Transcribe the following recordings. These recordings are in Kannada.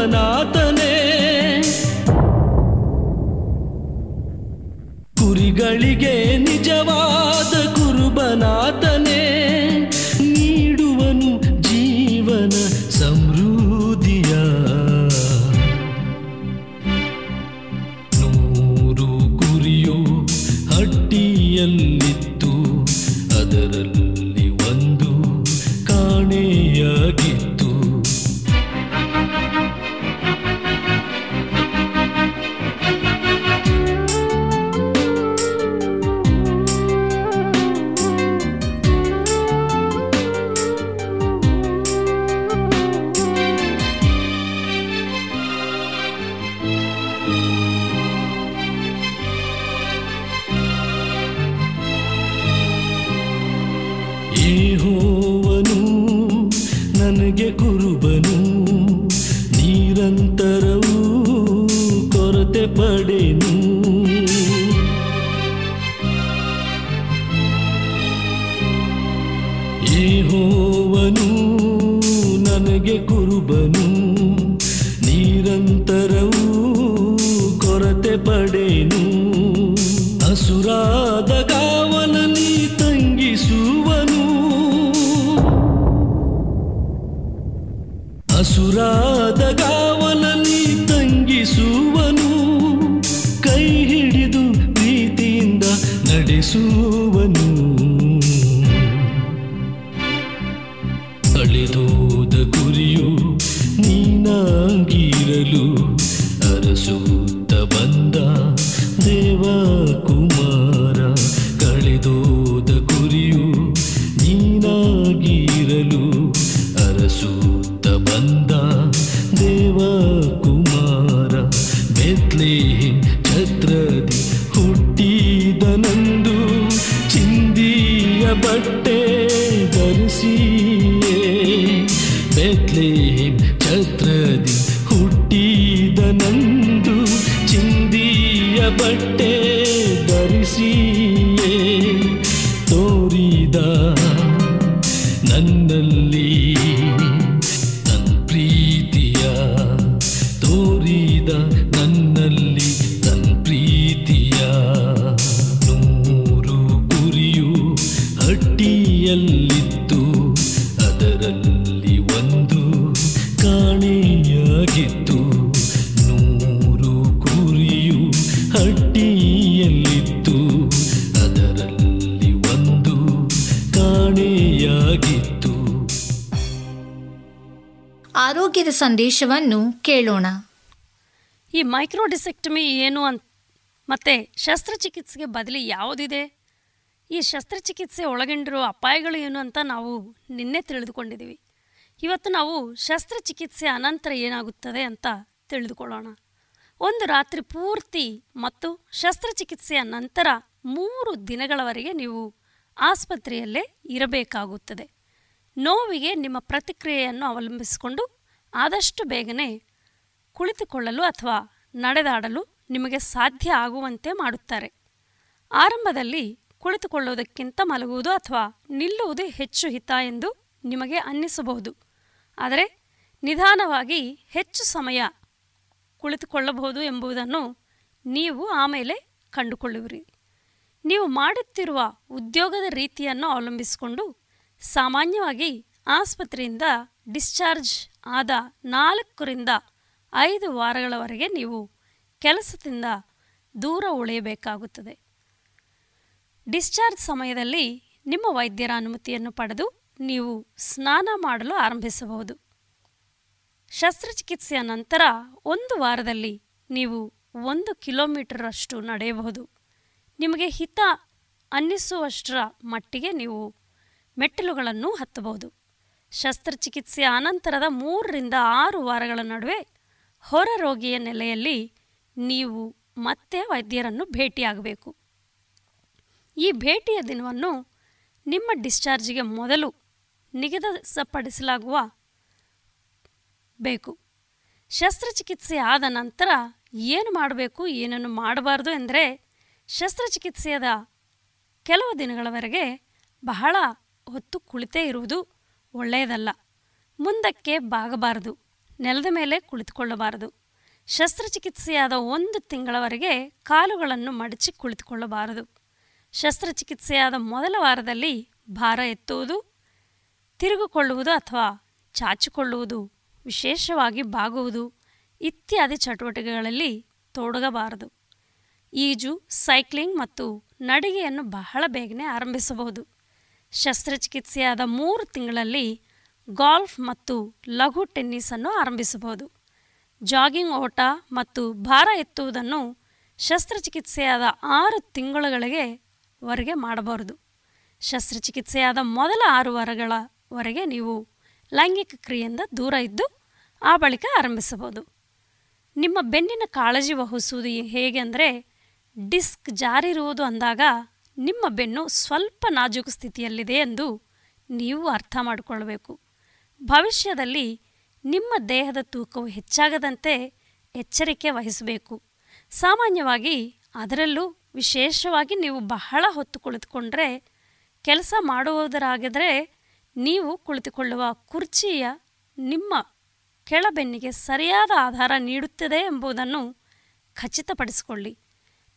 ಕುರುಬನಾತನೇ ಕುರಿಗಳಿಗೆ ನಿಜವಾದ ಕುರುಬನಾತನೇ ಯೆಹೋವನು ನನಗೆ ಕುರುಬನು ಸಂದೇಶವನ್ನು ಕೇಳೋಣ. ಈ ಮೈಕ್ರೋಡಿಸೆಕ್ಟಮಿ ಏನು ಅಂತ ಮತ್ತೆ ಶಸ್ತ್ರಚಿಕಿತ್ಸೆಗೆ ಬದಲಿ ಯಾವುದಿದೆ? ಈ ಶಸ್ತ್ರಚಿಕಿತ್ಸೆ ಒಳಗೊಂಡಿರುವ ಅಪಾಯಗಳು ಏನು ಅಂತ ನಾವು ನಿನ್ನೆ ತಿಳಿದುಕೊಂಡಿದ್ದೀವಿ. ಇವತ್ತು ನಾವು ಶಸ್ತ್ರಚಿಕಿತ್ಸೆ ಅನಂತರ ಏನಾಗುತ್ತದೆ ಅಂತ ತಿಳಿದುಕೊಳ್ಳೋಣ. ಒಂದು ರಾತ್ರಿ ಪೂರ್ತಿ ಮತ್ತು ಶಸ್ತ್ರಚಿಕಿತ್ಸೆಯ ನಂತರ ಮೂರು ದಿನಗಳವರೆಗೆ ನೀವು ಆಸ್ಪತ್ರೆಯಲ್ಲೇ ಇರಬೇಕಾಗುತ್ತದೆ. ನೋವಿಗೆ ನಿಮ್ಮ ಪ್ರತಿಕ್ರಿಯೆಯನ್ನು ಅವಲಂಬಿಸಿಕೊಂಡು ಆದಷ್ಟು ಬೇಗನೆ ಕುಳಿತುಕೊಳ್ಳಲು ಅಥವಾ ನಡೆದಾಡಲು ನಿಮಗೆ ಸಾಧ್ಯ ಆಗುವಂತೆ ಮಾಡುತ್ತಾರೆ. ಆರಂಭದಲ್ಲಿ ಕುಳಿತುಕೊಳ್ಳುವುದಕ್ಕಿಂತ ಮಲಗುವುದು ಅಥವಾ ನಿಲ್ಲುವುದು ಹೆಚ್ಚು ಹಿತ ಎಂದು ನಿಮಗೆ ಅನ್ನಿಸಬಹುದು. ಆದರೆ ನಿಧಾನವಾಗಿ ಹೆಚ್ಚು ಸಮಯ ಕುಳಿತುಕೊಳ್ಳಬಹುದು ಎಂಬುದನ್ನು ನೀವು ಆಮೇಲೆ ಕಂಡುಕೊಳ್ಳುವಿರಿ. ನೀವು ಮಾಡುತ್ತಿರುವ ಉದ್ಯೋಗದ ರೀತಿಯನ್ನು ಅವಲಂಬಿಸಿಕೊಂಡು ಸಾಮಾನ್ಯವಾಗಿ ಆಸ್ಪತ್ರೆಯಿಂದ ಡಿಸ್ಚಾರ್ಜ್ ಆದ ನಾಲ್ಕರಿಂದ ಐದು ವಾರಗಳವರೆಗೆ ನೀವು ಕೆಲಸದಿಂದ ದೂರ ಉಳಿಯಬೇಕಾಗುತ್ತದೆ. ಡಿಸ್ಚಾರ್ಜ್ ಸಮಯದಲ್ಲಿ ನಿಮ್ಮ ವೈದ್ಯರ ಅನುಮತಿಯನ್ನು ಪಡೆದು ನೀವು ಸ್ನಾನ ಮಾಡಲು ಆರಂಭಿಸಬಹುದು. ಶಸ್ತ್ರಚಿಕಿತ್ಸೆಯ ನಂತರ ಒಂದು ವಾರದಲ್ಲಿ ನೀವು ಒಂದು ಕಿಲೋಮೀಟರಷ್ಟು ನಡೆಯಬಹುದು. ನಿಮಗೆ ಹಿತ ಅನ್ನಿಸುವಷ್ಟರ ಮಟ್ಟಿಗೆ ನೀವು ಮೆಟ್ಟಿಲುಗಳನ್ನು ಹತ್ತಬಹುದು. ಶಸ್ತ್ರಚಿಕಿತ್ಸೆಯ ಅನಂತರದ ಮೂರರಿಂದ ಆರು ವಾರಗಳ ನಡುವೆ ಹೊರ ರೋಗಿಯ ನೆಲೆಯಲ್ಲಿ ನೀವು ಮತ್ತೆ ವೈದ್ಯರನ್ನು ಭೇಟಿಯಾಗಬೇಕು. ಈ ಭೇಟಿಯ ದಿನವನ್ನು ನಿಮ್ಮ ಡಿಸ್ಚಾರ್ಜಿಗೆ ಮೊದಲು ನಿಗದಿಪಡಿಸಲಾಗುವ ಬೇಕು. ಶಸ್ತ್ರಚಿಕಿತ್ಸೆ ಆದ ನಂತರ ಏನು ಮಾಡಬೇಕು, ಏನನ್ನು ಮಾಡಬಾರ್ದು ಎಂದರೆ ಶಸ್ತ್ರಚಿಕಿತ್ಸೆಯದ ಕೆಲವು ದಿನಗಳವರೆಗೆ ಬಹಳ ಹೊತ್ತು ಕುಳಿತೇ ಇರುವುದು. ಒಳ್ಳೆಯದಲ್ಲ. ಮುಂದಕ್ಕೆ ಬಾಗಬಾರದು. ನೆಲದ ಮೇಲೆ ಕುಳಿತುಕೊಳ್ಳಬಾರದು. ಶಸ್ತ್ರಚಿಕಿತ್ಸೆಯಾದ ಒಂದು ತಿಂಗಳವರೆಗೆ ಕಾಲುಗಳನ್ನು ಮಡಚಿ ಕುಳಿತುಕೊಳ್ಳಬಾರದು. ಶಸ್ತ್ರಚಿಕಿತ್ಸೆಯಾದ ಮೊದಲ ವಾರದಲ್ಲಿ ಭಾರ ಎತ್ತುವುದು, ತಿರುಗಿಕೊಳ್ಳುವುದು ಅಥವಾ ಚಾಚಿಕೊಳ್ಳುವುದು, ವಿಶೇಷವಾಗಿ ಬಾಗುವುದು ಇತ್ಯಾದಿ ಚಟುವಟಿಕೆಗಳಲ್ಲಿ ತೊಡಗಬಾರದು. ಈಜು, ಸೈಕ್ಲಿಂಗ್ ಮತ್ತು ನಡಿಗೆಯನ್ನು ಬಹಳ ಬೇಗನೆ ಆರಂಭಿಸಬಹುದು. ಶಸ್ತ್ರಚಿಕಿತ್ಸೆಯಾದ ಮೂರು ತಿಂಗಳಲ್ಲಿ ಗಾಲ್ಫ್ ಮತ್ತು ಲಘು ಟೆನ್ನಿಸನ್ನು ಆರಂಭಿಸಬಹುದು. ಜಾಗಿಂಗ್ ಓಟ ಮತ್ತು ಭಾರ ಎತ್ತುವುದನ್ನು ಶಸ್ತ್ರಚಿಕಿತ್ಸೆಯಾದ ಆರು ತಿಂಗಳುಗಳಿಗೆ ವರೆಗೆ ಮಾಡಬಾರದು. ಶಸ್ತ್ರಚಿಕಿತ್ಸೆಯಾದ ಮೊದಲ ಆರು ವಾರಗಳವರೆಗೆ ನೀವು ಲೈಂಗಿಕ ಕ್ರಿಯೆಯಿಂದ ದೂರ ಇದ್ದು ಆ ಬಳಿಕ ಆರಂಭಿಸಬಹುದು. ನಿಮ್ಮ ಬೆನ್ನಿನ ಕಾಳಜಿ ವಹಿಸುವುದು ಹೇಗೆ ಅಂದರೆ ಡಿಸ್ಕ್ ಜಾರಿರುವುದು ಅಂದಾಗ ನಿಮ್ಮ ಬೆನ್ನು ಸ್ವಲ್ಪ ನಾಜೂಕು ಸ್ಥಿತಿಯಲ್ಲಿದೆ ಎಂದು ನೀವು ಅರ್ಥ ಮಾಡಿಕೊಳ್ಳಬೇಕು. ಭವಿಷ್ಯದಲ್ಲಿ ನಿಮ್ಮ ದೇಹದ ತೂಕವು ಹೆಚ್ಚಾಗದಂತೆ ಎಚ್ಚರಿಕೆ ವಹಿಸಬೇಕು. ಸಾಮಾನ್ಯವಾಗಿ ಅದರಲ್ಲೂ ವಿಶೇಷವಾಗಿ ನೀವು ಬಹಳ ಹೊತ್ತು ಕುಳಿತುಕೊಂಡ್ರೆ, ಕೆಲಸ ಮಾಡುವುದರಾಗಿದ್ದರೆ ನೀವು ಕುಳಿತುಕೊಳ್ಳುವ ಕುರ್ಚಿಯ ನಿಮ್ಮ ಕೆಳಬೆನ್ನಿಗೆ ಸರಿಯಾದ ಆಧಾರ ನೀಡುತ್ತದೆ ಎಂಬುದನ್ನು ಖಚಿತಪಡಿಸಿಕೊಳ್ಳಿ.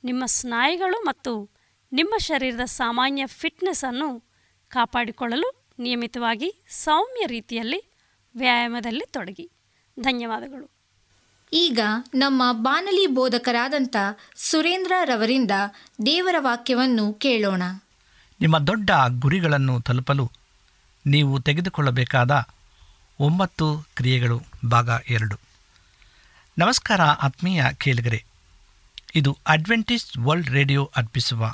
ನಿಮ್ಮ ಸ್ನಾಯುಗಳು ಮತ್ತು ನಿಮ್ಮ ಶರೀರದ ಸಾಮಾನ್ಯ ಫಿಟ್ನೆಸ್ಸನ್ನು ಕಾಪಾಡಿಕೊಳ್ಳಲು ನಿಯಮಿತವಾಗಿ ಸೌಮ್ಯ ರೀತಿಯಲ್ಲಿ ವ್ಯಾಯಾಮದಲ್ಲಿ ತೊಡಗಿ. ಧನ್ಯವಾದಗಳು. ಈಗ ನಮ್ಮ ಬಾನಲಿ ಬೋಧಕರಾದಂಥ ಸುರೇಂದ್ರ ರವರಿಂದ ದೇವರ ವಾಕ್ಯವನ್ನು ಕೇಳೋಣ. ನಿಮ್ಮ ದೊಡ್ಡ ಗುರಿಗಳನ್ನು ತಲುಪಲು ನೀವು ತೆಗೆದುಕೊಳ್ಳಬೇಕಾದ ಒಂಬತ್ತು ಕ್ರಿಯೆಗಳು ಭಾಗ ಎರಡು. ನಮಸ್ಕಾರ ಆತ್ಮೀಯ ಕೇಳಿಗರೆ ಇದು ಅಡ್ವೆಂಟಿಸ್ಟ್ ವರ್ಲ್ಡ್ ರೇಡಿಯೋ ಅರ್ಪಿಸುವ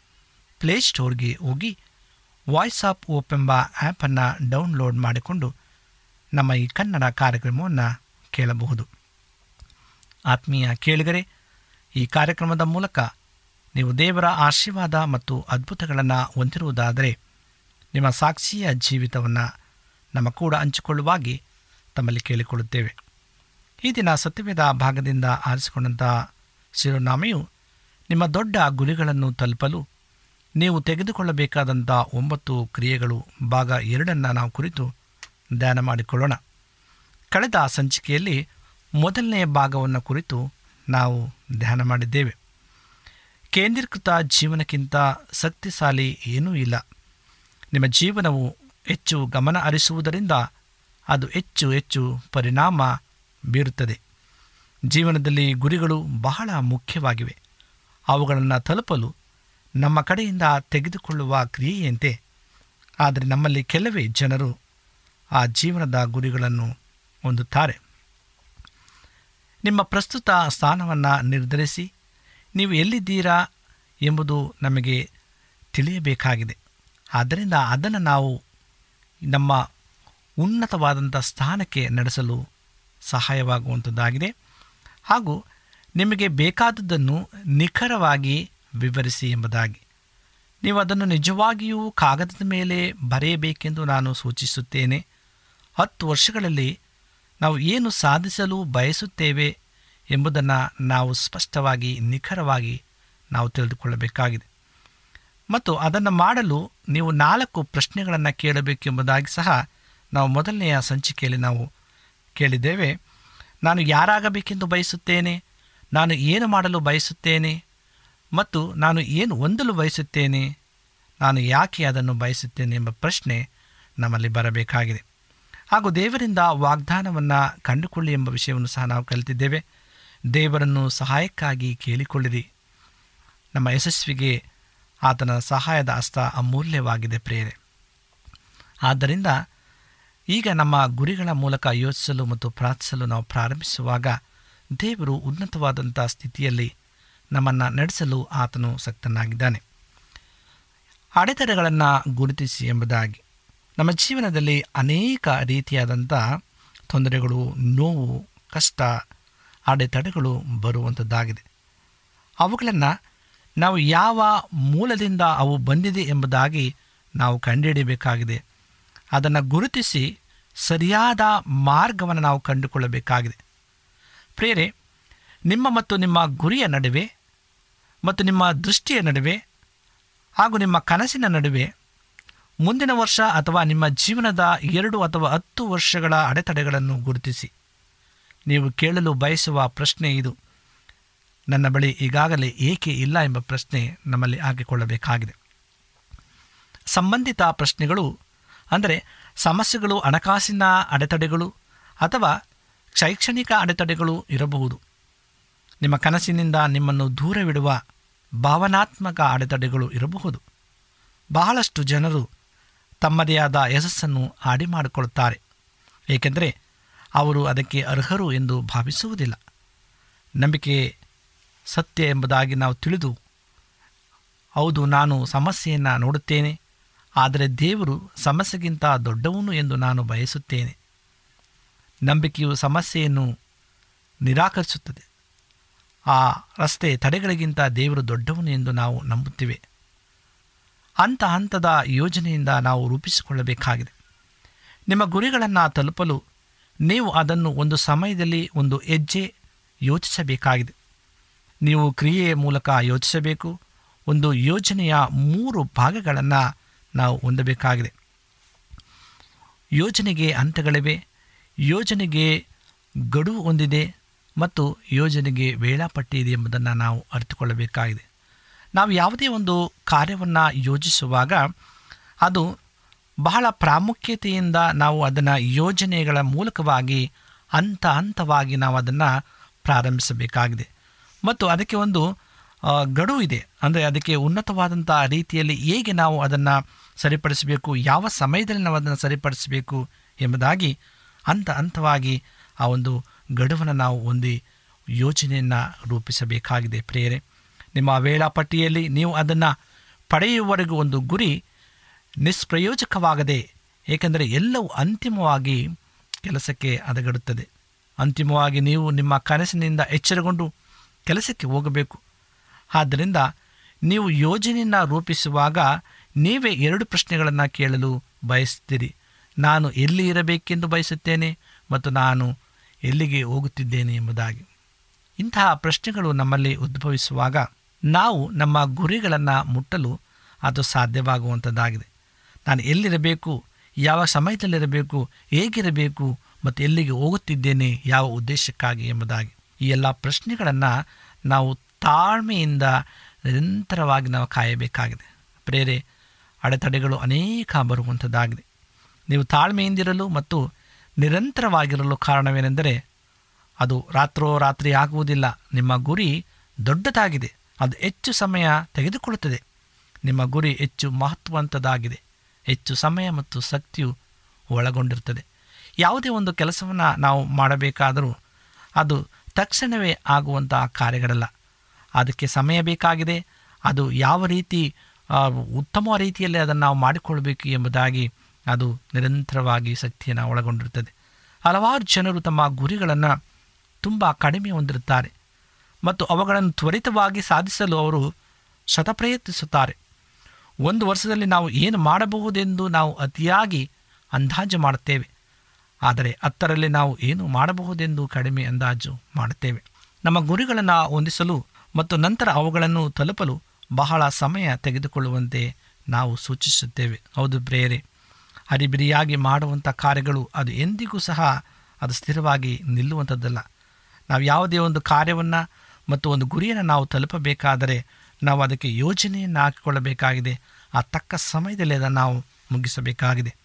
ಪ್ಲೇಸ್ಟೋರ್ಗೆ ಹೋಗಿ ವಾಯ್ಸ್ ಆಫ್ ಓಪ್ ಎಂಬ ಆ್ಯಪನ್ನು ಡೌನ್ಲೋಡ್ ಮಾಡಿಕೊಂಡು ನಮ್ಮ ಈ ಕನ್ನಡ ಕಾರ್ಯಕ್ರಮವನ್ನು ಕೇಳಬಹುದು. ಆತ್ಮೀಯ ಕೇಳಿಗರೆ, ಈ ಕಾರ್ಯಕ್ರಮದ ಮೂಲಕ ನೀವು ದೇವರ ಆಶೀರ್ವಾದ ಮತ್ತು ಅದ್ಭುತಗಳನ್ನು ಹೊಂದಿರುವುದಾದರೆ ನಿಮ್ಮ ಸಾಕ್ಷಿಯ ಜೀವಿತವನ್ನು ನಮ್ಮ ಕೂಡ ಹಂಚಿಕೊಳ್ಳುವಾಗಿ ತಮ್ಮಲ್ಲಿ ಕೇಳಿಕೊಳ್ಳುತ್ತೇವೆ. ಈ ದಿನ ಸತ್ಯವೇದ ಭಾಗದಿಂದ ಆರಿಸಿಕೊಂಡಂತಹ ಶಿರೋನಾಮೆಯು ನಿಮ್ಮ ದೊಡ್ಡ ಗುರಿಗಳನ್ನು ತಲುಪಲು ನೀವು ತೆಗೆದುಕೊಳ್ಳಬೇಕಾದಂಥ ಒಂಬತ್ತು ಕ್ರಿಯೆಗಳು ಭಾಗ ಎರಡನ್ನು ನಾವು ಕುರಿತು ಧ್ಯಾನ ಮಾಡಿಕೊಳ್ಳೋಣ. ಕಳೆದ ಸಂಚಿಕೆಯಲ್ಲಿ ಮೊದಲನೆಯ ಭಾಗವನ್ನು ಕುರಿತು ನಾವು ಧ್ಯಾನ ಮಾಡಿದ್ದೇವೆ. ಕೇಂದ್ರೀಕೃತ ಜೀವನಕ್ಕಿಂತ ಶಕ್ತಿಶಾಲಿ ಏನೂ ಇಲ್ಲ. ನಿಮ್ಮ ಜೀವನವು ಹೆಚ್ಚು ಗಮನ ಹರಿಸುವುದರಿಂದ ಅದು ಹೆಚ್ಚು ಹೆಚ್ಚು ಪರಿಣಾಮ ಬೀರುತ್ತದೆ. ಜೀವನದಲ್ಲಿ ಗುರಿಗಳು ಬಹಳ ಮುಖ್ಯವಾಗಿವೆ. ಅವುಗಳನ್ನು ತಲುಪಲು ನಮ್ಮ ಕಡೆಯಿಂದ ತೆಗೆದುಕೊಳ್ಳುವ ಕ್ರಿಯೆಯಂತೆ. ಆದರೆ ನಮ್ಮಲ್ಲಿ ಕೆಲವೇ ಜನರು ಆ ಜೀವನದ ಗುರಿಗಳನ್ನು ಹೊಂದುತ್ತಾರೆ. ನಿಮ್ಮ ಪ್ರಸ್ತುತ ಸ್ಥಾನವನ್ನು ನಿರ್ಧರಿಸಿ, ನೀವು ಎಲ್ಲಿದ್ದೀರಾ ಎಂಬುದು ನಮಗೆ ತಿಳಿಯಬೇಕಾಗಿದೆ. ಆದ್ದರಿಂದ ಅದನ್ನು ನಾವು ನಮ್ಮ ಉನ್ನತವಾದಂಥ ಸ್ಥಾನಕ್ಕೆ ನಡೆಸಲು ಸಹಾಯವಾಗುವಂಥದ್ದಾಗಿದೆ ಹಾಗೂ ನಿಮಗೆ ಬೇಕಾದದ್ದನ್ನು ನಿಖರವಾಗಿ ವಿವರಿಸಿ ಎಂಬುದಾಗಿ. ನೀವು ಅದನ್ನು ನಿಜವಾಗಿಯೂ ಕಾಗದದ ಮೇಲೆ ಬರೆಯಬೇಕೆಂದು ನಾನು ಸೂಚಿಸುತ್ತೇನೆ. ಹತ್ತು ವರ್ಷಗಳಲ್ಲಿ ನಾವು ಏನು ಸಾಧಿಸಲು ಬಯಸುತ್ತೇವೆ ಎಂಬುದನ್ನು ನಾವು ಸ್ಪಷ್ಟವಾಗಿ, ನಿಖರವಾಗಿ ನಾವು ತಿಳಿದುಕೊಳ್ಳಬೇಕಾಗಿದೆ. ಮತ್ತು ಅದನ್ನು ಮಾಡಲು ನೀವು ನಾಲ್ಕು ಪ್ರಶ್ನೆಗಳನ್ನು ಕೇಳಬೇಕೆಂಬುದಾಗಿ ಸಹ ನಾವು ಮೊದಲನೆಯ ಸಂಚಿಕೆಯಲ್ಲಿ ನಾವು ಕೇಳಿದ್ದೇವೆ. ನಾನು ಯಾರಾಗಬೇಕೆಂದು ಬಯಸುತ್ತೇನೆ? ನಾನು ಏನು ಮಾಡಲು ಬಯಸುತ್ತೇನೆ? ಮತ್ತು ನಾನು ಏನು ಹೊಂದಲು ಬಯಸುತ್ತೇನೆ? ನಾನು ಯಾಕೆ ಅದನ್ನು ಬಯಸುತ್ತೇನೆ ಎಂಬ ಪ್ರಶ್ನೆ ನಮ್ಮಲ್ಲಿ ಬರಬೇಕಾಗಿದೆ. ಹಾಗೂ ದೇವರಿಂದ ವಾಗ್ದಾನವನ್ನು ಕಂಡುಕೊಳ್ಳಿ ಎಂಬ ವಿಷಯವನ್ನು ಸಹ ನಾವು ಕಲಿತಿದ್ದೇವೆ. ದೇವರನ್ನು ಸಹಾಯಕ್ಕಾಗಿ ಕೇಳಿಕೊಳ್ಳಿರಿ. ನಮ್ಮ ಯಶಸ್ವಿಗೆ ಆತನ ಸಹಾಯದ ಅಸ್ತ ಅಮೂಲ್ಯವಾಗಿದೆ ಪ್ರೇರೆ ಆದ್ದರಿಂದ ಈಗ ನಮ್ಮ ಗುರಿಗಳ ಮೂಲಕ ಯೋಚಿಸಲು ಮತ್ತು ಪ್ರಾರ್ಥಿಸಲು ನಾವು ಪ್ರಾರಂಭಿಸುವಾಗ ದೇವರು ಉನ್ನತವಾದಂಥ ಸ್ಥಿತಿಯಲ್ಲಿ ನಮ್ಮನ್ನು ನಡೆಸಲು ಆತನು ಸಕ್ತನಾಗಿದ್ದಾನೆ. ಅಡೆತಡೆಗಳನ್ನು ಗುರುತಿಸಿ ಎಂಬುದಾಗಿ ನಮ್ಮ ಜೀವನದಲ್ಲಿ ಅನೇಕ ರೀತಿಯಾದಂಥ ತೊಂದರೆಗಳು, ನೋವು, ಕಷ್ಟ, ಅಡೆತಡೆಗಳು ಬರುವಂಥದ್ದಾಗಿದೆ ಅವುಗಳನ್ನು ನಾವು ಯಾವ ಮೂಲದಿಂದ ಅವು ಬಂದಿದೆ ಎಂಬುದಾಗಿ ನಾವು ಕಂಡುಹಿಡಿಯಬೇಕಾಗಿದೆ. ಅದನ್ನು ಗುರುತಿಸಿ ಸರಿಯಾದ ಮಾರ್ಗವನ್ನು ನಾವು ಕಂಡುಕೊಳ್ಳಬೇಕಾಗಿದೆ. ಪ್ರೇರೆ ನಿಮ್ಮ ಮತ್ತು ನಿಮ್ಮ ಗುರಿಯ ನಡುವೆ ಮತ್ತು ನಿಮ್ಮ ದೃಷ್ಟಿಯ ನಡುವೆ ಹಾಗೂ ನಿಮ್ಮ ಕನಸಿನ ನಡುವೆ ಮುಂದಿನ ವರ್ಷ ಅಥವಾ ನಿಮ್ಮ ಜೀವನದ ಎರಡು ಅಥವಾ ಹತ್ತು ವರ್ಷಗಳ ಅಡೆತಡೆಗಳನ್ನು ಗುರುತಿಸಿ. ನೀವು ಕೇಳಲು ಬಯಸುವ ಪ್ರಶ್ನೆ ಇದು. ನನ್ನ ಬಳಿ ಈಗಾಗಲೇ ಏಕೆ ಇಲ್ಲ ಎಂಬ ಪ್ರಶ್ನೆ ನಮ್ಮಲ್ಲಿ ಹಾಕಿಕೊಳ್ಳಬೇಕಾಗಿದೆ. ಸಂಬಂಧಿತ ಪ್ರಶ್ನೆಗಳು ಅಂದರೆ ಸಮಸ್ಯೆಗಳು, ಹಣಕಾಸಿನ ಅಡೆತಡೆಗಳು ಅಥವಾ ಶೈಕ್ಷಣಿಕ ಅಡೆತಡೆಗಳು ಇರಬಹುದು. ನಿಮ್ಮ ಕನಸಿನಿಂದ ನಿಮ್ಮನ್ನು ದೂರವಿಡುವ ಭಾವನಾತ್ಮಕ ಅಡೆತಡೆಗಳು ಇರಬಹುದು. ಬಹಳಷ್ಟು ಜನರು ತಮ್ಮದೇ ಆದ ಯಶಸ್ಸನ್ನು ಆಡಿ ಮಾಡಿಕೊಳ್ಳುತ್ತಾರೆ ಏಕೆಂದರೆ ಅವರು ಅದಕ್ಕೆ ಅರ್ಹರು ಎಂದು ಭಾವಿಸುವುದಿಲ್ಲ. ನಂಬಿಕೆ ಸತ್ಯ ಎಂಬುದಾಗಿ ನಾವು ತಿಳಿದು, ಹೌದು, ನಾನು ಸಮಸ್ಯೆಯನ್ನು ನೋಡುತ್ತೇನೆ, ಆದರೆ ದೇವರು ಸಮಸ್ಯೆಗಿಂತ ದೊಡ್ಡವನು ಎಂದು ನಾನು ಬಯಸುತ್ತೇನೆ. ನಂಬಿಕೆಯು ಸಮಸ್ಯೆಯನ್ನು ನಿರಾಕರಿಸುತ್ತದೆ. ಆ ರಸ್ತೆ ತಡೆಗಳಿಗಿಂತ ದೇವರು ದೊಡ್ಡವನು ಎಂದು ನಾವು ನಂಬುತ್ತೇವೆ. ಹಂತ ಹಂತದ ಯೋಜನೆಯಿಂದ ನಾವು ರೂಪಿಸಿಕೊಳ್ಳಬೇಕಾಗಿದೆ. ನಿಮ್ಮ ಗುರಿಗಳನ್ನು ತಲುಪಲು ನೀವು ಅದನ್ನು ಒಂದು ಸಮಯದಲ್ಲಿ ಒಂದು ಹೆಜ್ಜೆ ಯೋಚಿಸಬೇಕಾಗಿದೆ. ನೀವು ಕ್ರಿಯೆಯ ಮೂಲಕ ಯೋಚಿಸಬೇಕು. ಒಂದು ಯೋಜನೆಯ ಮೂರು ಭಾಗಗಳನ್ನು ನಾವು ಹೊಂದಬೇಕಾಗಿದೆ. ಯೋಜನೆಗೆ ಹಂತಗಳಿವೆ. ಯೋಜನೆಗೆ ಗಡುವು ಹೊಂದಿದೆ. ಮತ್ತು ಯೋಜನೆಗೆ ವೇಳಾಪಟ್ಟಿ ಇದೆ ಎಂಬುದನ್ನು ನಾವು ಅರಿತುಕೊಳ್ಳಬೇಕಾಗಿದೆ. ನಾವು ಯಾವುದೇ ಒಂದು ಕಾರ್ಯವನ್ನು ಯೋಜಿಸುವಾಗ ಅದು ಬಹಳ ಪ್ರಾಮುಖ್ಯತೆಯಿಂದ ನಾವು ಅದನ್ನು ಯೋಜನೆಗಳ ಮೂಲಕವಾಗಿ ಹಂತ ಹಂತವಾಗಿ ನಾವು ಅದನ್ನು ಪ್ರಾರಂಭಿಸಬೇಕಾಗಿದೆ. ಮತ್ತು ಅದಕ್ಕೆ ಒಂದು ಗಡು ಇದೆ. ಅಂದರೆ ಅದಕ್ಕೆ ಉನ್ನತವಾದಂಥ ರೀತಿಯಲ್ಲಿ ಹೇಗೆ ನಾವು ಅದನ್ನು ಸರಿಪಡಿಸಬೇಕು, ಯಾವ ಸಮಯದಲ್ಲಿ ನಾವು ಅದನ್ನು ಸರಿಪಡಿಸಬೇಕು ಎಂಬುದಾಗಿ ಹಂತ ಹಂತವಾಗಿ ಆ ಒಂದು ಗಡುವನ್ನು ನಾವು ಹೊಂದಿ ಯೋಜನೆಯನ್ನು ರೂಪಿಸಬೇಕಾಗಿದೆ ಪ್ರೇರೆ ನಿಮ್ಮ ವೇಳಾಪಟ್ಟಿಯಲ್ಲಿ ನೀವು ಅದನ್ನು ಪಡೆಯುವವರೆಗೂ ಒಂದು ಗುರಿ ನಿಷ್ಪ್ರಯೋಜಕವಾಗದೆ, ಏಕೆಂದರೆ ಎಲ್ಲವೂ ಅಂತಿಮವಾಗಿ ಕೆಲಸಕ್ಕೆ ಅದಗಡುತ್ತದೆ ಅಂತಿಮವಾಗಿ ನೀವು ನಿಮ್ಮ ಕನಸಿನಿಂದ ಎಚ್ಚರಗೊಂಡು ಕೆಲಸಕ್ಕೆ ಹೋಗಬೇಕು. ಆದ್ದರಿಂದ ನೀವು ಯೋಜನೆಯನ್ನು ರೂಪಿಸುವಾಗ ನೀವೇ ಎರಡು ಪ್ರಶ್ನೆಗಳನ್ನು ಕೇಳಲು ಬಯಸ್ತೀರಿ. ನಾನು ಎಲ್ಲಿ ಇರಬೇಕೆಂದು ಬಯಸುತ್ತೇನೆ ಮತ್ತು ನಾನು ಎಲ್ಲಿಗೆ ಹೋಗುತ್ತಿದ್ದೇನೆ ಎಂಬುದಾಗಿ. ಇಂತಹ ಪ್ರಶ್ನೆಗಳು ನಮ್ಮಲ್ಲಿ ಉದ್ಭವಿಸುವಾಗ ನಾವು ನಮ್ಮ ಗುರಿಗಳನ್ನು ಮುಟ್ಟಲು ಅದು ಸಾಧ್ಯವಾಗುವಂಥದ್ದಾಗಿದೆ ನಾನು ಎಲ್ಲಿರಬೇಕು, ಯಾವ ಸಮಯದಲ್ಲಿರಬೇಕು, ಹೇಗಿರಬೇಕು ಮತ್ತು ಎಲ್ಲಿಗೆ ಹೋಗುತ್ತಿದ್ದೇನೆ, ಯಾವ ಉದ್ದೇಶಕ್ಕಾಗಿ ಎಂಬುದಾಗಿ. ಈ ಎಲ್ಲ ಪ್ರಶ್ನೆಗಳನ್ನು ನಾವು ತಾಳ್ಮೆಯಿಂದ ನಿರಂತರವಾಗಿ ನಾವು ಕಾಯಬೇಕಾಗಿದೆ. ಪ್ರೇರೆ, ಅಡೆತಡೆಗಳು ಅನೇಕ ಬರುವಂಥದ್ದಾಗಿದೆ ನೀವು ತಾಳ್ಮೆಯಿಂದಿರಲು ಮತ್ತು ನಿರಂತರವಾಗಿರಲು ಕಾರಣವೇನೆಂದರೆ ಅದು ರಾತ್ರೋ ರಾತ್ರಿ ಆಗುವುದಿಲ್ಲ. ನಿಮ್ಮ ಗುರಿ ದೊಡ್ಡದಾಗಿದೆ. ಅದು ಹೆಚ್ಚು ಸಮಯ ತೆಗೆದುಕೊಳ್ಳುತ್ತದೆ. ನಿಮ್ಮ ಗುರಿ ಹೆಚ್ಚು ಮಹತ್ವವಂತದಾಗಿದೆ. ಹೆಚ್ಚು ಸಮಯ ಮತ್ತು ಶಕ್ತಿಯು ಒಳಗೊಂಡಿರುತ್ತದೆ. ಯಾವುದೇ ಒಂದು ಕೆಲಸವನ್ನು ನಾವು ಮಾಡಬೇಕಾದರೂ ಅದು ತಕ್ಷಣವೇ ಆಗುವಂತಹ ಕಾರ್ಯಗಳಲ್ಲ. ಅದಕ್ಕೆ ಸಮಯ ಬೇಕಾಗಿದೆ. ಅದು ಯಾವ ರೀತಿ ಉತ್ತಮ ರೀತಿಯಲ್ಲಿ ಅದನ್ನು ನಾವು ಮಾಡಿಕೊಳ್ಬೇಕು ಎಂಬುದಾಗಿ ಅದು ನಿರಂತರವಾಗಿ ಶಕ್ತಿಯನ್ನು ಒಳಗೊಂಡಿರುತ್ತದೆ. ಹಲವಾರು ಜನರು ತಮ್ಮ ಗುರಿಗಳನ್ನು ತುಂಬ ಕಡಿಮೆ ಹೊಂದಿರುತ್ತಾರೆ ಮತ್ತು ಅವುಗಳನ್ನು ತ್ವರಿತವಾಗಿ ಸಾಧಿಸಲು ಅವರು ಶತಪ್ರಯತ್ನಿಸುತ್ತಾರೆ. ಒಂದು ವರ್ಷದಲ್ಲಿ ನಾವು ಏನು ಮಾಡಬಹುದೆಂದು ನಾವು ಅತಿಯಾಗಿ ಅಂದಾಜು ಮಾಡುತ್ತೇವೆ. ಆದರೆ ಹತ್ತರಲ್ಲಿ ನಾವು ಏನು ಮಾಡಬಹುದೆಂದು ಕಡಿಮೆ ಅಂದಾಜು ಮಾಡುತ್ತೇವೆ. ನಮ್ಮ ಗುರಿಗಳನ್ನು ಹೊಂದಿಸಲು ಮತ್ತು ನಂತರ ಅವುಗಳನ್ನು ತಲುಪಲು ಬಹಳ ಸಮಯ ತೆಗೆದುಕೊಳ್ಳುವಂತೆ ನಾವು ಸೂಚಿಸುತ್ತೇವೆ. ಹೌದು ಪ್ರೇರೆ ಹರಿಬಿರಿಯಾಗಿ ಮಾಡುವಂಥ ಕಾರ್ಯಗಳು ಅದು ಎಂದಿಗೂ ಸಹ ಅದು ಸ್ಥಿರವಾಗಿ ನಿಲ್ಲುವಂಥದ್ದಲ್ಲ. ನಾವು ಯಾವುದೇ ಒಂದು ಕಾರ್ಯವನ್ನು ಮತ್ತು ಒಂದು ಗುರಿಯನ್ನು ನಾವು ತಲುಪಬೇಕಾದರೆ ನಾವು ಅದಕ್ಕೆ ಯೋಜನೆಯನ್ನು ಹಾಕಿಕೊಳ್ಳಬೇಕಾಗಿದೆ. ಆ ತಕ್ಕ ಸಮಯದಲ್ಲಿ ಅದನ್ನು ನಾವು ಮುಗಿಸಬೇಕಾಗಿದೆ.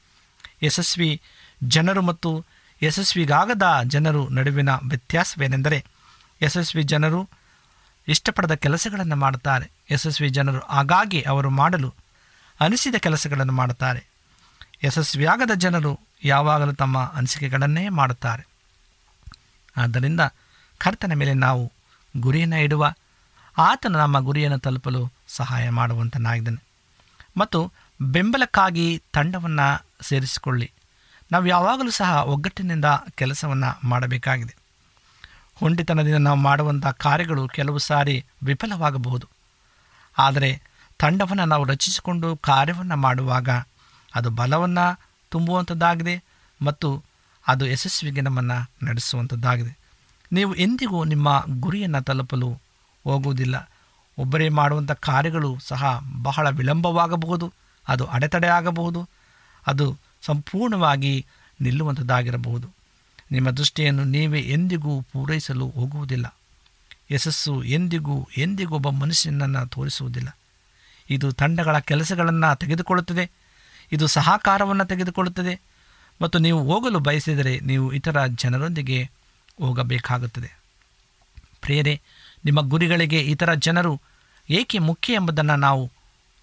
ಯಶಸ್ವಿ ಜನರು ಮತ್ತು ಯಶಸ್ವಿಗಾಗದ ಜನರು ನಡುವಿನ ವ್ಯತ್ಯಾಸವೇನೆಂದರೆ ಯಶಸ್ವಿ ಜನರು ಇಷ್ಟಪಡದ ಕೆಲಸಗಳನ್ನು ಮಾಡುತ್ತಾರೆ. ಯಶಸ್ವಿ ಜನರು ಆಗಾಗ್ಗೆ ಅವರು ಮಾಡಲು ಅನಿಸಿದ ಕೆಲಸಗಳನ್ನು ಮಾಡುತ್ತಾರೆ. ಯಶಸ್ವಿಯಾಗದ ಜನರು ಯಾವಾಗಲೂ ತಮ್ಮ ಅನಿಸಿಕೆಗಳನ್ನೇ ಮಾಡುತ್ತಾರೆ. ಆದ್ದರಿಂದ ಕರ್ತನ ಮೇಲೆ ನಾವು ಗುರಿಯನ್ನು ಇಡುವ ಆತನ ನಮ್ಮ ಗುರಿಯನ್ನು ತಲುಪಲು ಸಹಾಯ ಮಾಡುವಂತನಾಗಿದ್ದಾನೆ. ಮತ್ತು ಬೆಂಬಲಕ್ಕಾಗಿ ತಂಡವನ್ನು ಸೇರಿಸಿಕೊಳ್ಳಿ. ನಾವು ಯಾವಾಗಲೂ ಸಹ ಒಗ್ಗಟ್ಟಿನಿಂದ ಕೆಲಸವನ್ನು ಮಾಡಬೇಕಾಗಿದೆ. ಹೊಂಟಿತನದಿಂದ ನಾವು ಮಾಡುವಂಥ ಕಾರ್ಯಗಳು ಕೆಲವು ಸಾರಿ ವಿಫಲವಾಗಬಹುದು. ಆದರೆ ತಂಡವನ್ನು ನಾವು ರಚಿಸಿಕೊಂಡು ಕಾರ್ಯವನ್ನು ಮಾಡುವಾಗ ಅದು ಬಲವನ್ನು ತುಂಬುವಂಥದ್ದಾಗಿದೆ ಮತ್ತು ಅದು ಯಶಸ್ವಿಗೆ ನಮ್ಮನ್ನು ನಡೆಸುವಂಥದ್ದಾಗಿದೆ. ನೀವು ಎಂದಿಗೂ ನಿಮ್ಮ ಗುರಿಯನ್ನು ತಲುಪಲು ಹೋಗುವುದಿಲ್ಲ. ಒಬ್ಬರೇ ಮಾಡುವಂಥ ಕಾರ್ಯಗಳು ಸಹ ಬಹಳ ವಿಳಂಬವಾಗಬಹುದು, ಅದು ಅಡೆತಡೆ ಆಗಬಹುದು, ಅದು ಸಂಪೂರ್ಣವಾಗಿ ನಿಲ್ಲುವಂಥದ್ದಾಗಿರಬಹುದು. ನಿಮ್ಮ ದೃಷ್ಟಿಯನ್ನು ನೀವೇ ಎಂದಿಗೂ ಪೂರೈಸಲು ಹೋಗುವುದಿಲ್ಲ. ಯಶಸ್ಸು ಎಂದಿಗೂ ಎಂದಿಗೂ ಒಬ್ಬ ಮನುಷ್ಯನನ್ನು ತೋರಿಸುವುದಿಲ್ಲ. ಇದು ತಂಡಗಳ ಕೆಲಸಗಳನ್ನು ತೆಗೆದುಕೊಳ್ಳುತ್ತದೆ. ಇದು ಸಹಕಾರವನ್ನು ತೆಗೆದುಕೊಳ್ಳುತ್ತದೆ. ಮತ್ತು ನೀವು ಹೋಗಲು ಬಯಸಿದರೆ ನೀವು ಇತರ ಜನರೊಂದಿಗೆ ಹೋಗಬೇಕಾಗುತ್ತದೆ. ಪ್ರೇರೆ ನಿಮ್ಮ ಗುರಿಗಳಿಗೆ ಇತರ ಜನರು ಏಕೆ ಮುಖ್ಯ ಎಂಬುದನ್ನು ನಾವು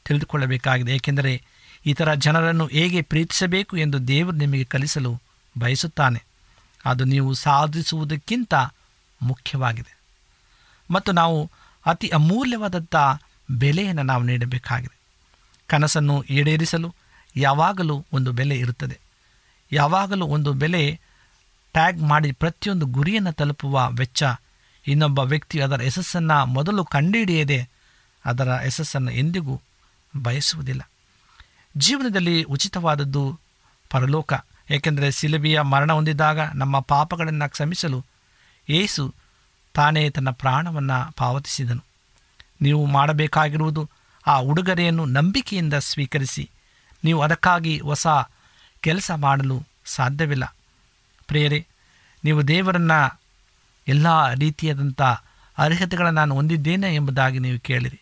ತಿಳಿದುಕೊಳ್ಳಬೇಕಾಗಿದೆ. ಏಕೆಂದರೆ ಇತರ ಜನರನ್ನು ಹೇಗೆ ಪ್ರೀತಿಸಬೇಕು ಎಂದು ದೇವರು ನಿಮಗೆ ಕಲಿಸಲು ಬಯಸುತ್ತಾನೆ. ಅದು ನೀವು ಸಾಧಿಸುವುದಕ್ಕಿಂತ ಮುಖ್ಯವಾಗಿದೆ. ಮತ್ತು ನಾವು ಅತಿ ಅಮೂಲ್ಯವಾದಂಥ ಬೆಲೆಯನ್ನು ನಾವು ನೀಡಬೇಕಾಗಿದೆ. ಕನಸನ್ನು ಈಡೇರಿಸಲು ಯಾವಾಗಲೂ ಒಂದು ಬೆಲೆ ಇರುತ್ತದೆ. ಯಾವಾಗಲೂ ಒಂದು ಬೆಲೆ ಟ್ಯಾಗ್ ಮಾಡಿ ಪ್ರತಿಯೊಂದು ಗುರಿಯನ್ನು ತಲುಪುವ ವೆಚ್ಚ ಇನ್ನೊಬ್ಬ ವ್ಯಕ್ತಿ ಅದರ ಯಶಸ್ಸನ್ನು ಮೊದಲು ಕಂಡುಹಿಡಿಯದೆ ಅದರ ಯಶಸ್ಸನ್ನು ಎಂದಿಗೂ ಬಯಸುವುದಿಲ್ಲ. ಜೀವನದಲ್ಲಿ ಉಚಿತವಾದದ್ದು ಪರಲೋಕ. ಏಕೆಂದರೆ ಸಿಲುಬೆಯ ಮರಣ ಹೊಂದಿದಾಗ ನಮ್ಮ ಪಾಪಗಳನ್ನು ಕ್ಷಮಿಸಲು ಏಸು ತಾನೇ ತನ್ನ ಪ್ರಾಣವನ್ನು ಪಾವತಿಸಿದನು. ನೀವು ಮಾಡಬೇಕಾಗಿರುವುದು ಆ ಉಡುಗೊರೆಯನ್ನು ನಂಬಿಕೆಯಿಂದ ಸ್ವೀಕರಿಸಿ. ನೀವು ಅದಕ್ಕಾಗಿ ಹೊಸ ಕೆಲಸ ಮಾಡಲು ಸಾಧ್ಯವಿಲ್ಲ. ಪ್ರೇರೆ ನೀವು ದೇವರನ್ನು ಎಲ್ಲ ರೀತಿಯಾದಂಥ ಅರ್ಹತೆಗಳನ್ನು ನಾನು ಹೊಂದಿದ್ದೇನೆ ಎಂಬುದಾಗಿ ನೀವು ಕೇಳಿರಿ.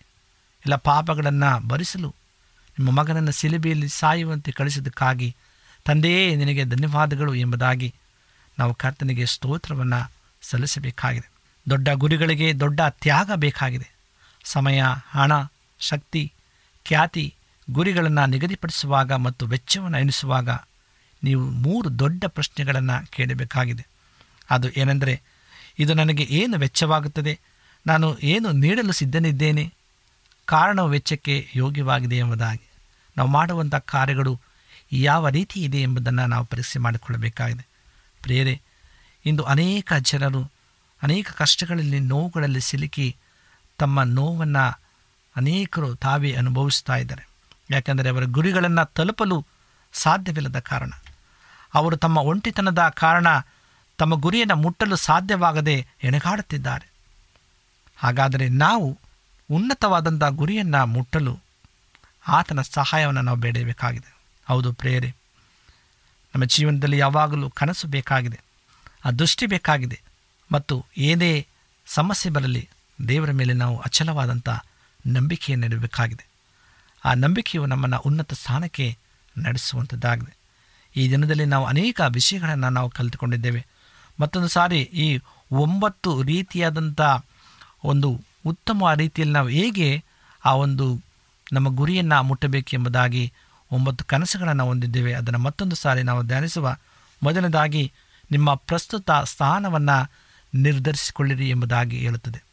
ಎಲ್ಲ ಪಾಪಗಳನ್ನು ಭರಿಸಲು ನಿಮ್ಮ ಮಗನನ್ನು ಸಿಲುಬೆಯಲ್ಲಿ ಸಾಯುವಂತೆ ಕಳಿಸಿದ್ದಕ್ಕಾಗಿ ತಂದೆಯೇ ನಿನಗೆ ಧನ್ಯವಾದಗಳು ಎಂಬುದಾಗಿ ನಾವು ಕರ್ತನಿಗೆ ಸ್ತೋತ್ರವನ್ನು ಸಲ್ಲಿಸಬೇಕಾಗಿದೆ. ದೊಡ್ಡ ಗುರಿಗಳಿಗೆ ದೊಡ್ಡ ತ್ಯಾಗ ಬೇಕಾಗಿದೆ. ಸಮಯ, ಹಣ, ಶಕ್ತಿ, ಖ್ಯಾತಿ ಗುರಿಗಳನ್ನು ನಿಗದಿಪಡಿಸುವಾಗ ಮತ್ತು ವೆಚ್ಚವನ್ನು ಎಣಿಸುವಾಗ ನೀವು ಮೂರು ದೊಡ್ಡ ಪ್ರಶ್ನೆಗಳನ್ನು ಕೇಳಬೇಕಾಗಿದೆ. ಅದು ಏನೆಂದರೆ, ಇದು ನನಗೆ ಏನು ವೆಚ್ಚವಾಗುತ್ತದೆ? ನಾನು ಏನು ನೀಡಲು ಸಿದ್ಧನಿದ್ದೇನೆ? ಕಾರಣವು ವೆಚ್ಚಕ್ಕೆ ಯೋಗ್ಯವಾಗಿದೆ ಎಂಬುದಾಗಿ. ನಾವು ಮಾಡುವಂಥ ಕಾರ್ಯಗಳು ಯಾವ ರೀತಿ ಇದೆ ಎಂಬುದನ್ನು ನಾವು ಪರೀಕ್ಷೆ ಮಾಡಿಕೊಳ್ಳಬೇಕಾಗಿದೆ. ಪ್ರೇರೆ ಇಂದು ಅನೇಕ ಜನರು ಅನೇಕ ಕಷ್ಟಗಳಲ್ಲಿ, ನೋವುಗಳಲ್ಲಿ ಸಿಲುಕಿ ತಮ್ಮ ನೋವನ್ನು ಅನೇಕರು ತಾವೇ ಅನುಭವಿಸ್ತಾ ಇದ್ದಾರೆ. ಯಾಕೆಂದರೆ ಅವರ ಗುರಿಗಳನ್ನು ತಲುಪಲು ಸಾಧ್ಯವಿಲ್ಲದ ಕಾರಣ. ಅವರು ತಮ್ಮ ಒಂಟಿತನದ ಕಾರಣ ತಮ್ಮ ಗುರಿಯನ್ನು ಮುಟ್ಟಲು ಸಾಧ್ಯವಾಗದೆ ಎಣಗಾಡುತ್ತಿದ್ದಾರೆ. ಹಾಗಾದರೆ ನಾವು ಉನ್ನತವಾದಂಥ ಗುರಿಯನ್ನು ಮುಟ್ಟಲು ಆತನ ಸಹಾಯವನ್ನು ನಾವು ಬೇಡಬೇಕಾಗಿದೆ. ಹೌದು ಪ್ರೇರೆ ನಮ್ಮ ಜೀವನದಲ್ಲಿ ಯಾವಾಗಲೂ ಕನಸು ಬೇಕಾಗಿದೆ ಆ ದೃಷ್ಟಿ ಬೇಕಾಗಿದೆ ಮತ್ತು ಏನೇ ಸಮಸ್ಯೆ ಬರಲಿ ದೇವರ ಮೇಲೆ ನಾವು ಅಚಲವಾದಂಥ ನಂಬಿಕೆಯನ್ನು ಇಡಬೇಕಾಗಿದೆ. ಆ ನಂಬಿಕೆಯು ನಮ್ಮನ್ನು ಉನ್ನತ ಸ್ಥಾನಕ್ಕೆ ನಡೆಸುವಂಥದ್ದಾಗಿದೆ ಈ ದಿನದಲ್ಲಿ ನಾವು ಅನೇಕ ವಿಷಯಗಳನ್ನು ನಾವು ಕಲಿತುಕೊಂಡಿದ್ದೇವೆ. ಮತ್ತೊಂದು ಸಾರಿ ಈ ಒಂಬತ್ತು ರೀತಿಯಾದಂಥ ಒಂದು ಉತ್ತಮ ರೀತಿಯಲ್ಲಿ ನಾವು ಹೇಗೆ ಆ ಒಂದು ನಮ್ಮ ಗುರಿಯನ್ನು ಮುಟ್ಟಬೇಕೆಂಬುದಾಗಿ ಒಂಬತ್ತು ಕನಸುಗಳನ್ನು ಹೊಂದಿದ್ದೇವೆ. ಅದನ್ನು ಮತ್ತೊಂದು ಸಾರಿ ನಾವು ಧ್ಯಾನಿಸುವ ಮೊದಲನೇದಾಗಿ ನಿಮ್ಮ ಪ್ರಸ್ತುತ ಸ್ಥಾನವನ್ನು ನಿರ್ಧರಿಸಿಕೊಳ್ಳಿರಿ ಎಂಬುದಾಗಿ ಹೇಳುತ್ತದೆ.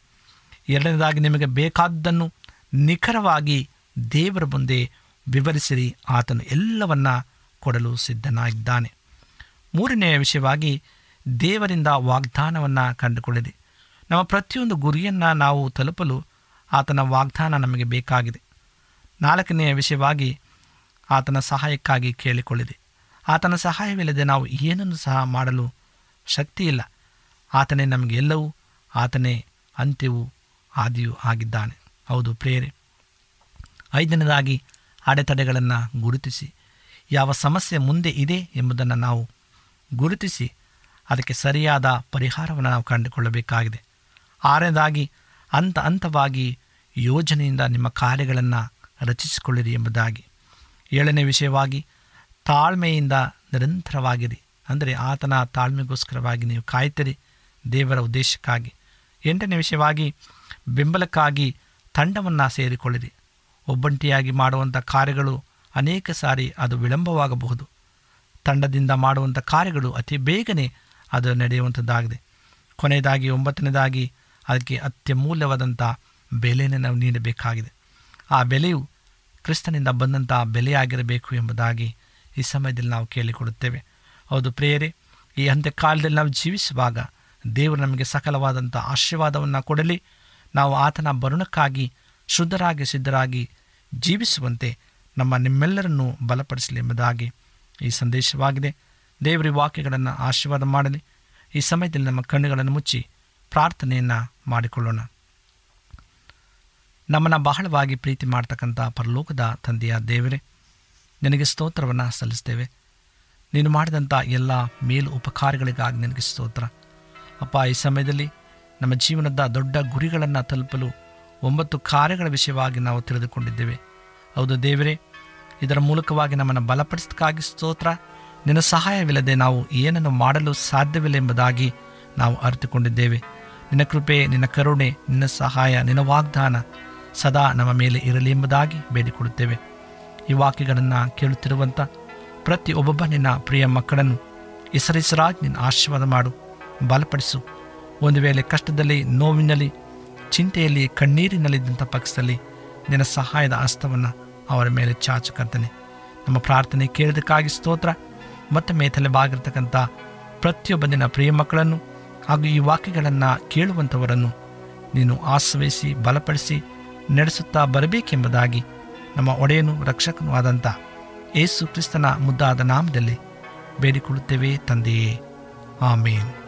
ಎರಡನೇದಾಗಿ ನಿಮಗೆ ಬೇಕಾದ್ದನ್ನು ನಿಖರವಾಗಿ ದೇವರ ಮುಂದೆ ವಿವರಿಸಿರಿ, ಆತನು ಎಲ್ಲವನ್ನ ಕೊಡಲು ಸಿದ್ಧನಾಗಿದ್ದಾನೆ. ಮೂರನೆಯ ವಿಷಯವಾಗಿ ದೇವರಿಂದ ವಾಗ್ದಾನವನ್ನು ಕಂಡುಕೊಳ್ಳಿರಿ. ನಮ್ಮ ಪ್ರತಿಯೊಂದು ಗುರಿಯನ್ನು ನಾವು ತಲುಪಲು ಆತನ ವಾಗ್ದಾನ ನಮಗೆ ಬೇಕಾಗಿದೆ. ನಾಲ್ಕನೆಯ ವಿಷಯವಾಗಿ ಆತನ ಸಹಾಯಕ್ಕಾಗಿ ಕೇಳಿಕೊಳ್ಳಿದೆ ಆತನ ಸಹಾಯವಿಲ್ಲದೆ ನಾವು ಏನನ್ನು ಸಹ ಮಾಡಲು ಶಕ್ತಿ ಇಲ್ಲ ಆತನೇ ನಮಗೆ ಎಲ್ಲವೂ ಆತನೇ ಅಂತ್ಯವೂ ಆದಿಯೂ ಆಗಿದ್ದಾನೆ. ಹೌದು ಪ್ರೇರೆ ಐದನೇದಾಗಿ ಅಡೆತಡೆಗಳನ್ನು ಗುರುತಿಸಿ. ಯಾವ ಸಮಸ್ಯೆ ಮುಂದೆ ಇದೆ ಎಂಬುದನ್ನು ನಾವು ಗುರುತಿಸಿ ಅದಕ್ಕೆ ಸರಿಯಾದ ಪರಿಹಾರವನ್ನು ನಾವು ಕಂಡುಕೊಳ್ಳಬೇಕಾಗಿದೆ. ಆರನೇದಾಗಿ ಹಂತ ಹಂತವಾಗಿ ಯೋಜನೆಯಿಂದ ನಿಮ್ಮ ಕಾರ್ಯಗಳನ್ನು ರಚಿಸಿಕೊಳ್ಳಿರಿ ಎಂಬುದಾಗಿ. ಏಳನೇ ವಿಷಯವಾಗಿ ತಾಳ್ಮೆಯಿಂದ ನಿರಂತರವಾಗಿರಿ. ಅಂದರೆ ಆತನ ತಾಳ್ಮೆಗೋಸ್ಕರವಾಗಿ ನೀವು ಕಾಯ್ತೀರಿ ದೇವರ ಉದ್ದೇಶಕ್ಕಾಗಿ. ಎಂಟನೇ ವಿಷಯವಾಗಿ ಬೆಂಬಲಕ್ಕಾಗಿ ತಂಡವನ್ನು ಸೇರಿಕೊಳ್ಳಿರಿ. ಒಬ್ಬಂಟಿಯಾಗಿ ಮಾಡುವಂಥ ಕಾರ್ಯಗಳು ಅನೇಕ ಸಾರಿ ಅದು ವಿಳಂಬವಾಗಬಹುದು. ತಂಡದಿಂದ ಮಾಡುವಂಥ ಕಾರ್ಯಗಳು ಅತಿ ಬೇಗನೆ ಅದು ನಡೆಯುವಂಥದ್ದಾಗಿದೆ. ಕೊನೆಯದಾಗಿ, ಒಂಬತ್ತನೇದಾಗಿ ಅದಕ್ಕೆ ಅತ್ಯಮೂಲ್ಯವಾದಂಥ ಬೆಲೆಯನ್ನು ನಾವು ನೀಡಬೇಕಾಗಿದೆ. ಆ ಬೆಲೆಯು ಕ್ರಿಸ್ತನಿಂದ ಬಂದಂಥ ಬೆಲೆಯಾಗಿರಬೇಕು ಎಂಬುದಾಗಿ ಈ ಸಮಯದಲ್ಲಿ ನಾವು ಕೇಳಿಕೊಡುತ್ತೇವೆ ಹೌದು ಪ್ರೇಯರೇ, ಈ ಅಂತ್ಯಕಾಲದಲ್ಲಿ ನಾವು ಜೀವಿಸುವಾಗ ದೇವರು ನಮಗೆ ಸಕಲವಾದಂಥ ಆಶೀರ್ವಾದವನ್ನು ಕೊಡಲಿ. ನಾವು ಆತನ ಬರುಣಕ್ಕಾಗಿ ಶುದ್ಧರಾಗಿ ಸಿದ್ಧರಾಗಿ ಜೀವಿಸುವಂತೆ ನಮ್ಮ ನಿಮ್ಮೆಲ್ಲರನ್ನು ಬಲಪಡಿಸಲಿ ಎಂಬುದಾಗಿ ಈ ಸಂದೇಶವಾಗಿದೆ. ದೇವರಿ ವಾಕ್ಯಗಳನ್ನು ಆಶೀರ್ವಾದ ಮಾಡಲಿ. ಈ ಸಮಯದಲ್ಲಿ ನಮ್ಮ ಕಣ್ಣುಗಳನ್ನು ಮುಚ್ಚಿ ಪ್ರಾರ್ಥನೆಯನ್ನು ಮಾಡಿಕೊಳ್ಳೋಣ. ನಮ್ಮನ್ನು ಬಹಳವಾಗಿ ಪ್ರೀತಿ ಮಾಡ್ತಕ್ಕಂಥ ಪರಲೋಕದ ತಂದೆಯ ದೇವರೇ, ನಿನಗೆ ಸ್ತೋತ್ರವನ್ನು ಸಲ್ಲಿಸ್ತೇವೆ. ನೀನು ಮಾಡಿದಂಥ ಎಲ್ಲ ಮೇಲು ಉಪಕಾರಗಳಿಗಾಗಿ ನಿನಗೆ ಸ್ತೋತ್ರ. ಅಪ್ಪ, ಈ ಸಮಯದಲ್ಲಿ ನಮ್ಮ ಜೀವನದ ದೊಡ್ಡ ಗುರಿಗಳನ್ನು ತಲುಪಲು ಒಂಬತ್ತು ಕಾರ್ಯಗಳ ವಿಷಯವಾಗಿ ನಾವು ತಿಳಿದುಕೊಂಡಿದ್ದೇವೆ. ಹೌದು ದೇವರೇ, ಇದರ ಮೂಲಕವಾಗಿ ನಮ್ಮನ್ನು ಬಲಪಡಿಸೋದಕ್ಕಾಗಿ ಸ್ತೋತ್ರ. ನಿನ್ನ ಸಹಾಯವಿಲ್ಲದೆ ನಾವು ಏನನ್ನು ಮಾಡಲು ಸಾಧ್ಯವಿಲ್ಲ ಎಂಬುದಾಗಿ ನಾವು ಅರಿತುಕೊಂಡಿದ್ದೇವೆ. ನಿನ್ನ ಕೃಪೆ, ನಿನ್ನ ಕರುಣೆ, ನಿನ್ನ ಸಹಾಯ, ನಿನ್ನ ವಾಗ್ದಾನ ಸದಾ ನಮ್ಮ ಮೇಲೆ ಇರಲಿ ಎಂಬುದಾಗಿ ಬೇಡಿಕೊಳ್ಳುತ್ತೇವೆ. ಈ ವಾಕ್ಯಗಳನ್ನು ಕೇಳುತ್ತಿರುವಂಥ ಪ್ರತಿ ಒಬ್ಬೊಬ್ಬ ನಿನ್ನ ಪ್ರಿಯ ಮಕ್ಕಳನ್ನು ಹೆಸರಿಸರಾಗಿ ನಿನ್ನ ಆಶೀರ್ವಾದ ಮಾಡು, ಬಲಪಡಿಸು. ಒಂದು ವೇಳೆ ಕಷ್ಟದಲ್ಲಿ, ನೋವಿನಲ್ಲಿ ಚಿಂತೆಯಲ್ಲಿ ಕಣ್ಣೀರಿನಲ್ಲಿದ್ದಂಥ ಪಕ್ಷದಲ್ಲಿ ನಿನ್ನ ಸಹಾಯದ ಹಸ್ತವನ್ನು ಅವರ ಮೇಲೆ ಚಾಚು ಕರ್ತನೆ. ನಮ್ಮ ಪ್ರಾರ್ಥನೆ ಕೇಳಿದಕ್ಕಾಗಿ ಸ್ತೋತ್ರ. ಮತ್ತೊಮ್ಮೆ ತಲೆಬಾಗಿರ್ತಕ್ಕಂಥ ಪ್ರತಿಯೊಬ್ಬ ದಿನ ಪ್ರಿಯ ಮಕ್ಕಳನ್ನು ಹಾಗೂ ಈ ವಾಕ್ಯಗಳನ್ನು ಕೇಳುವಂಥವರನ್ನು ನೀನು ಆಶ್ರಯಿಸಿ ಬಲಪಡಿಸಿ, ನಡೆಸುತ್ತಾ ಬರಬೇಕೆಂಬುದಾಗಿ ನಮ್ಮ ಒಡೆಯನು ರಕ್ಷಕನೂ ಆದಂಥ ಏಸು ಕ್ರಿಸ್ತನ ಮುದ್ದಾದ ನಾಮದಲ್ಲಿ ಬೇಡಿಕೊಳ್ಳುತ್ತೇವೆ ತಂದೆಯೇ. ಆಮೇನ್.